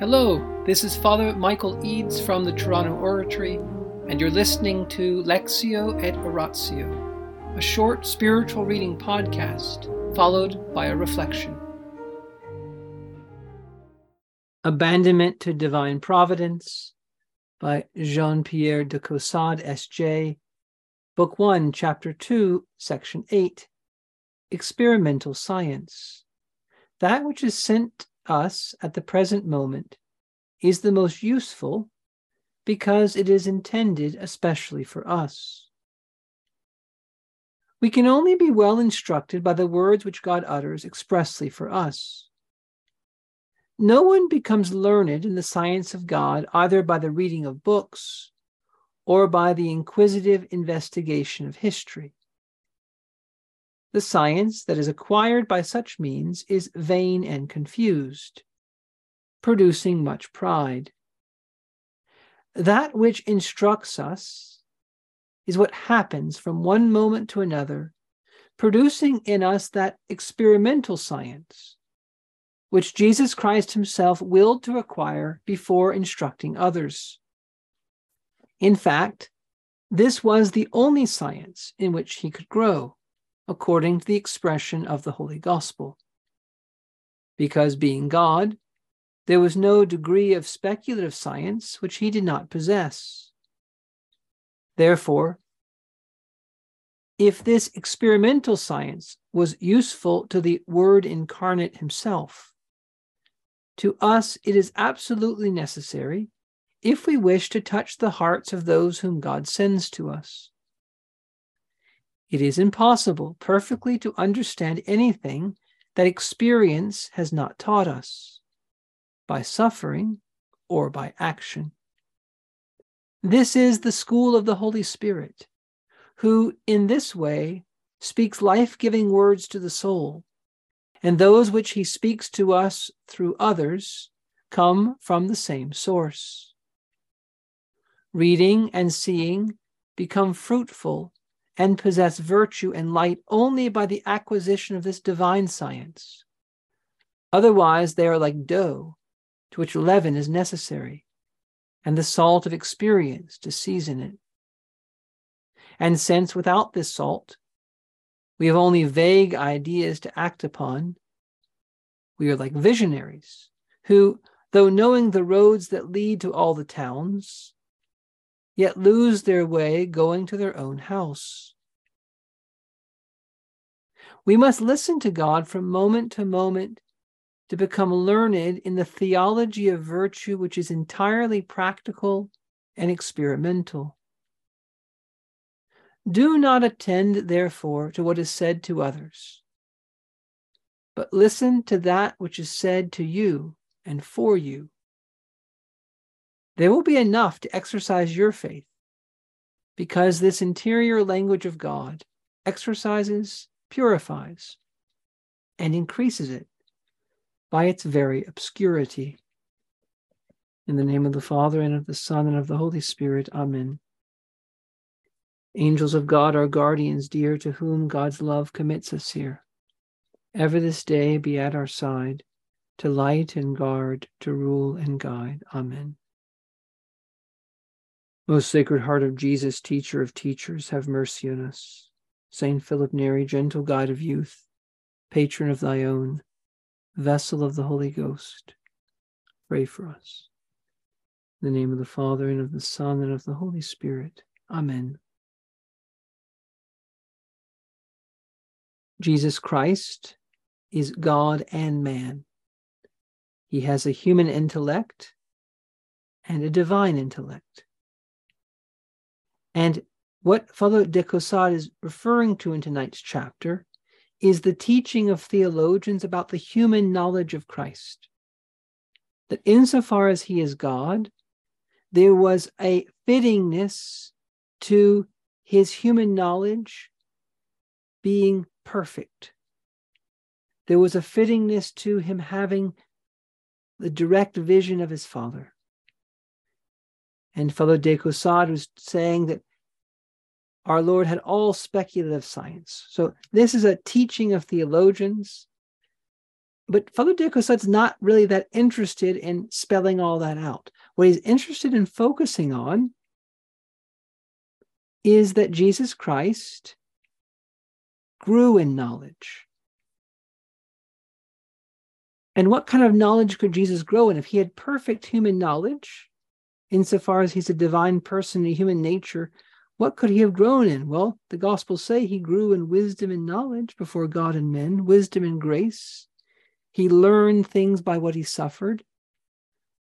Hello, this is Father Michael Eads from the Toronto Oratory, and you're listening to Lectio et Oratio, a short spiritual reading podcast followed by a reflection. Abandonment to Divine Providence by Jean Pierre de Caussade, S.J., Book 1, Chapter 2, Section 8 Experimental Science. That which is sent us at the present moment is the most useful because it is intended especially for us. We can only be well instructed by the words which God utters expressly for us. No one becomes learned in the science of God either by the reading of books or by the inquisitive investigation of history. The science that is acquired by such means is vain and confused, producing much pride. That which instructs us is what happens from one moment to another, producing in us that experimental science, which Jesus Christ Himself willed to acquire before instructing others. In fact, this was the only science in which he could grow according to the expression of the Holy Gospel. Because being God, there was no degree of speculative science which he did not possess. Therefore, if this experimental science was useful to the Word incarnate himself, to us it is absolutely necessary if we wish to touch the hearts of those whom God sends to us. It is impossible perfectly to understand anything that experience has not taught us, by suffering or by action. This is the school of the Holy Spirit, who in this way speaks life giving words to the soul, and those which he speaks to us through others come from the same source. Reading and seeing become fruitful and possess virtue and light only by the acquisition of this divine science. Otherwise, they are like dough, to which leaven is necessary, and the salt of experience to season it. And since without this salt, we have only vague ideas to act upon, we are like visionaries who, though knowing the roads that lead to all the towns, yet lose their way going to their own house. We must listen to God from moment to moment to become learned in the theology of virtue, which is entirely practical and experimental. Do not attend, therefore, to what is said to others, but listen to that which is said to you and for you there will be enough to exercise your faith because this interior language of God exercises, purifies, and increases it by its very obscurity. In the name of the Father, and of the Son, and of the Holy Spirit, Amen. Angels of God, our guardians dear, to whom God's love commits us here, ever this day be at our side, to light and guard, to rule and guide. Amen. Most Sacred Heart of Jesus, Teacher of teachers, have mercy on us. Saint Philip Neri, gentle guide of youth, patron of thy own, vessel of the Holy Ghost, pray for us. In the name of the Father, and of the Son, and of the Holy Spirit. Amen. Jesus Christ is God and man. He has a human intellect and a divine intellect. And what Father de Caussade is referring to in tonight's chapter is the teaching of theologians about the human knowledge of Christ. That insofar as he is God, there was a fittingness to his human knowledge being perfect. There was a fittingness to him having the direct vision of his Father. And Father de Caussade was saying that our Lord had all speculative science. So this is a teaching of theologians but Father de Caussade's not really that interested in spelling all that out. What he's interested in focusing on is that Jesus Christ grew in knowledge. And what kind of knowledge could Jesus grow in? If he had perfect human knowledge, insofar as he's a divine person in human nature, what could he have grown in? Well, the Gospels say he grew in wisdom and knowledge before God and men, wisdom and grace. He learned things by what he suffered.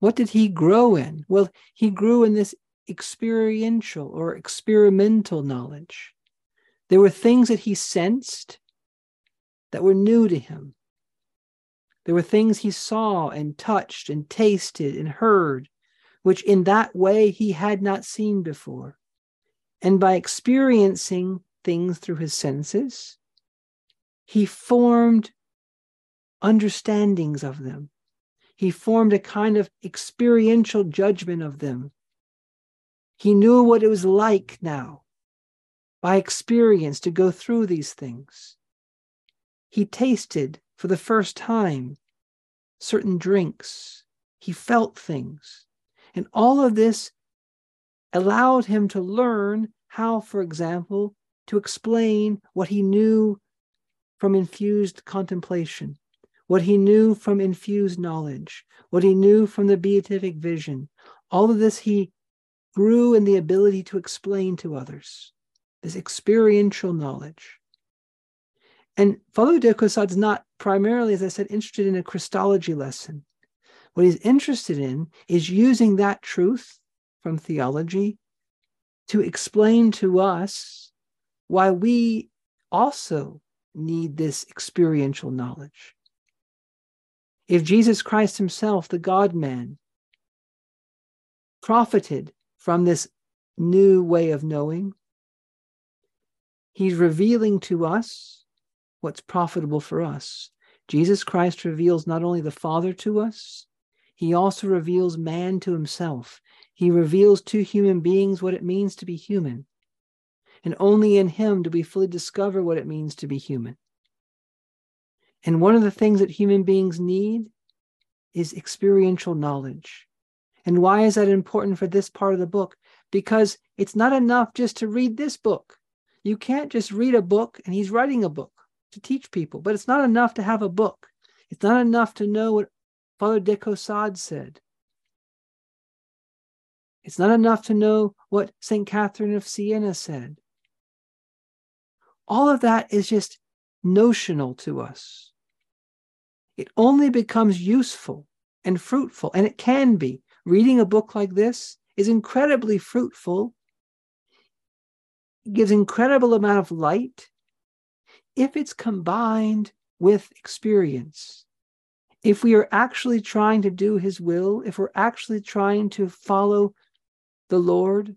What did he grow in? Well, he grew in this experiential or experimental knowledge. There were things that he sensed that were new to him. There were things he saw and touched and tasted and heard, which in that way he had not seen before. And by experiencing things through his senses, he formed understandings of them. He formed a kind of experiential judgment of them. He knew what it was like now by experience to go through these things. He tasted for the first time certain drinks. He felt things. And all of this allowed him to learn how, for example, to explain what he knew from infused contemplation, what he knew from infused knowledge, what he knew from the beatific vision. All of this he grew in the ability to explain to others, this experiential knowledge. And Father de Caussade's not primarily, as I said, interested in a Christology lesson. What he's interested in is using that truth from theology to explain to us why we also need this experiential knowledge. If Jesus Christ himself, the God man, profited from this new way of knowing, he's revealing to us what's profitable for us. Jesus Christ reveals not only the Father to us, he also reveals man to himself. He reveals to human beings what it means to be human. And only in him do we fully discover what it means to be human. And one of the things that human beings need is experiential knowledge. And why is that important for this part of the book? Because it's not enough just to read this book. You can't just read a book, and he's writing a book to teach people, but it's not enough to have a book. It's not enough to know what Father de Caussade said. It's not enough to know what St. Catherine of Siena said. All of that is just notional to us. It only becomes useful and fruitful, and it can be. Reading a book like this is incredibly fruitful. It gives incredible amount of light if it's combined with experience. If we are actually trying to do his will, if we're actually trying to follow the Lord,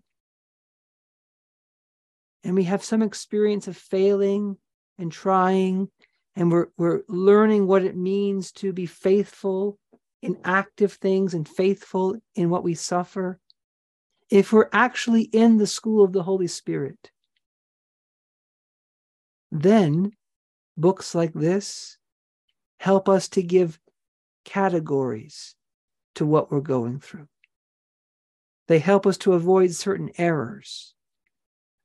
and we have some experience of failing and trying, and we're, we're learning what it means to be faithful in active things and faithful in what we suffer, if we're actually in the school of the Holy Spirit, then books like this help us to give categories to what we're going through. They help us to avoid certain errors.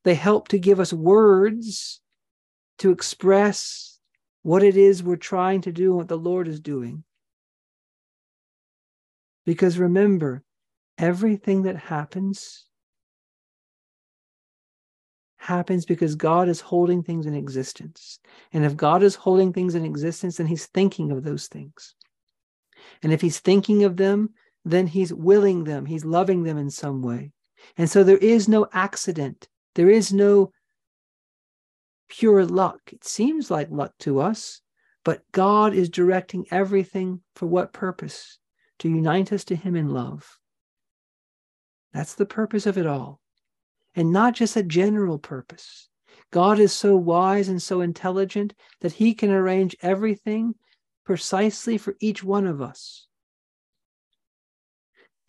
They help to give us words to express what it is we're trying to do and what the Lord is doing. Because remember, everything that happens happens because God is holding things in existence. And if God is holding things in existence, then he's thinking of those things. And if he's thinking of them, then he's willing them, he's loving them in some way. And so there is no accident, there is no pure luck. It seems like luck to us, but God is directing everything for what purpose? To unite us to him in love. That's the purpose of it all. And not just a general purpose. God is so wise and so intelligent that he can arrange everything precisely for each one of us.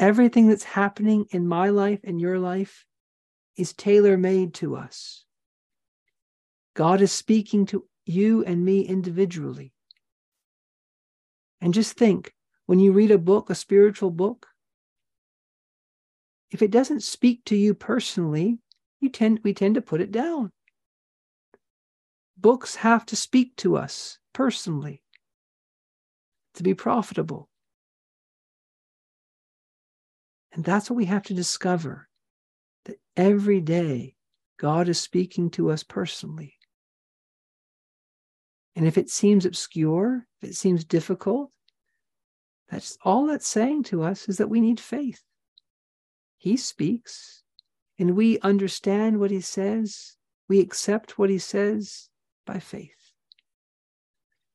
Everything that's happening in my life and your life is tailor made to us. God is speaking to you and me individually. And just think when you read a book, a spiritual book, if it doesn't speak to you personally, you tend we tend to put it down. Books have to speak to us personally to be profitable. And that's what we have to discover that every day God is speaking to us personally. And if it seems obscure, if it seems difficult, that's all that's saying to us is that we need faith. He speaks, and we understand what he says. We accept what he says by faith.